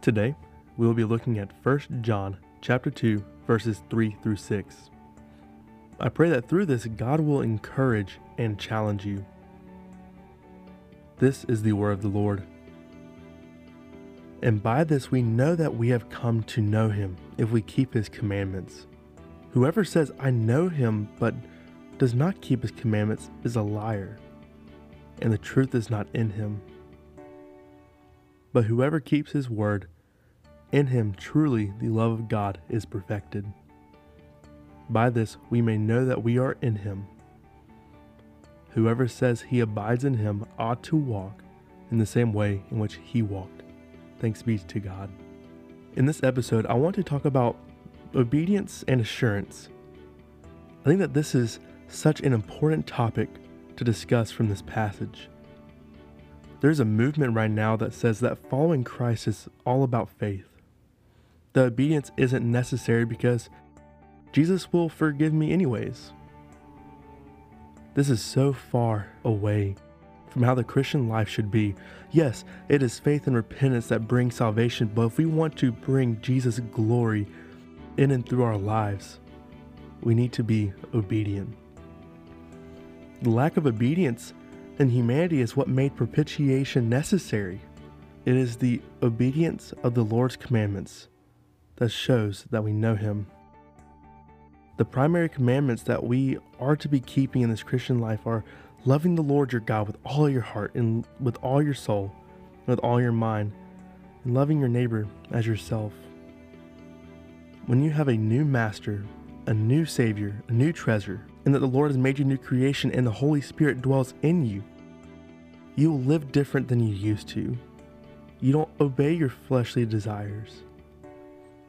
Today, we will be looking at 1 John chapter 2 verses 3 through 6. I pray that through this God will encourage and challenge you. This is the word of the Lord. And by this we know that we have come to know him if we keep his commandments. Whoever says, I know him, but does not keep his commandments is a liar, and the truth is not in him. But whoever keeps his word, in him truly the love of God is perfected. By this we may know that we are in him. Whoever says he abides in him ought to walk in the same way in which he walked. Thanks be to God. In this episode, I want to talk about obedience and assurance. I think that this is such an important topic to discuss from this passage. There's a movement right now that says that following Christ is all about faith. The obedience isn't necessary because Jesus will forgive me anyways. This is so far away from how the Christian life should be. Yes, it is faith and repentance that bring salvation, but if we want to bring Jesus glory in and through our lives, we need to be obedient. The lack of obedience in humanity is what made propitiation necessary. It is the obedience of the Lord's commandments that shows that we know Him. The primary commandments that we are to be keeping in this Christian life are loving the Lord your God with all your heart and with all your soul and with all your mind, and loving your neighbor as yourself. When you have a new master, a new Savior, a new treasure, and that the Lord has made you new creation and the Holy Spirit dwells in you, you will live different than you used to. You don't obey your fleshly desires.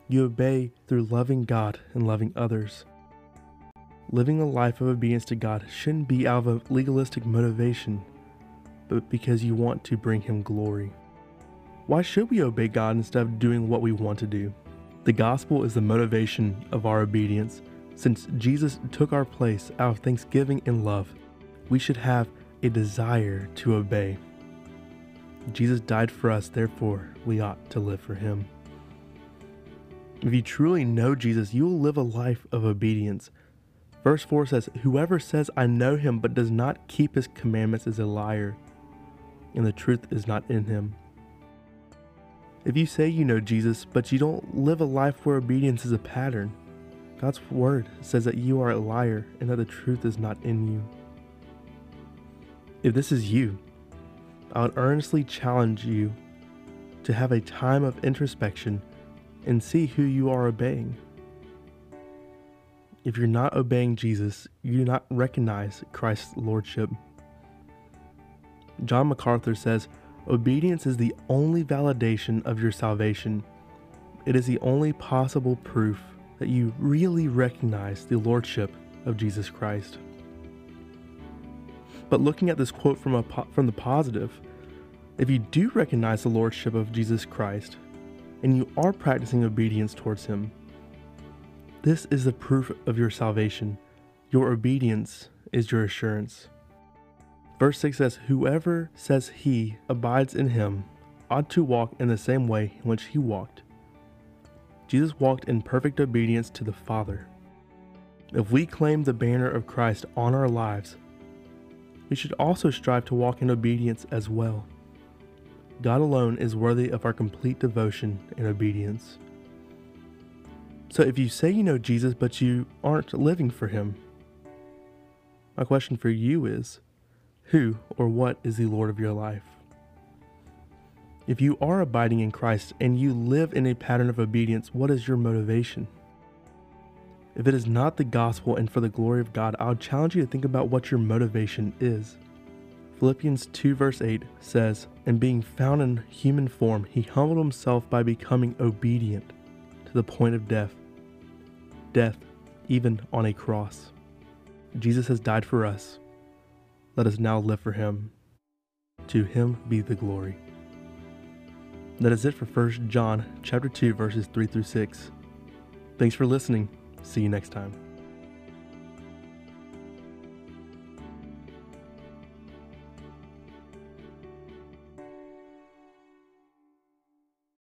You obey through loving God and loving others. Living a life of obedience to God shouldn't be out of a legalistic motivation, but because you want to bring Him glory. Why should we obey God instead of doing what we want to do? The gospel is the motivation of our obedience. Since Jesus took our place out of thanksgiving and love, we should have a desire to obey. Jesus died for us, therefore, we ought to live for him. If you truly know Jesus, you will live a life of obedience. Verse 4 says, Whoever says, I know him, but does not keep his commandments is a liar, and the truth is not in him. If you say you know Jesus, but you don't live a life where obedience is a pattern, God's word says that you are a liar and that the truth is not in you. If this is you, I would earnestly challenge you to have a time of introspection and see who you are obeying. If you're not obeying Jesus, you do not recognize Christ's lordship. John MacArthur says, Obedience is the only validation of your salvation. It is the only possible proof that you really recognize the lordship of Jesus Christ. But looking at this quote from, a, from the positive, if you do recognize the lordship of Jesus Christ and you are practicing obedience towards him, this is the proof of your salvation. Your obedience is your assurance. Verse 6 says, Whoever says he abides in him ought to walk in the same way in which he walked. Jesus walked in perfect obedience to the Father. If we claim the banner of Christ on our lives, we should also strive to walk in obedience as well. God alone is worthy of our complete devotion and obedience. So if you say you know Jesus but you aren't living for him, my question for you is who or what is the Lord of your life? If you are abiding in Christ and you live in a pattern of obedience, what is your motivation? If it is not the gospel and for the glory of God, I would challenge you to think about what your motivation is. Philippians 2, verse 8 says, And being found in human form, he humbled himself by becoming obedient to the point of death. Death, even on a cross. Jesus has died for us let us now live for him. To him be the glory. That is it for 1 John chapter 2 verses 3 through 6. Thanks for listening. See you next time.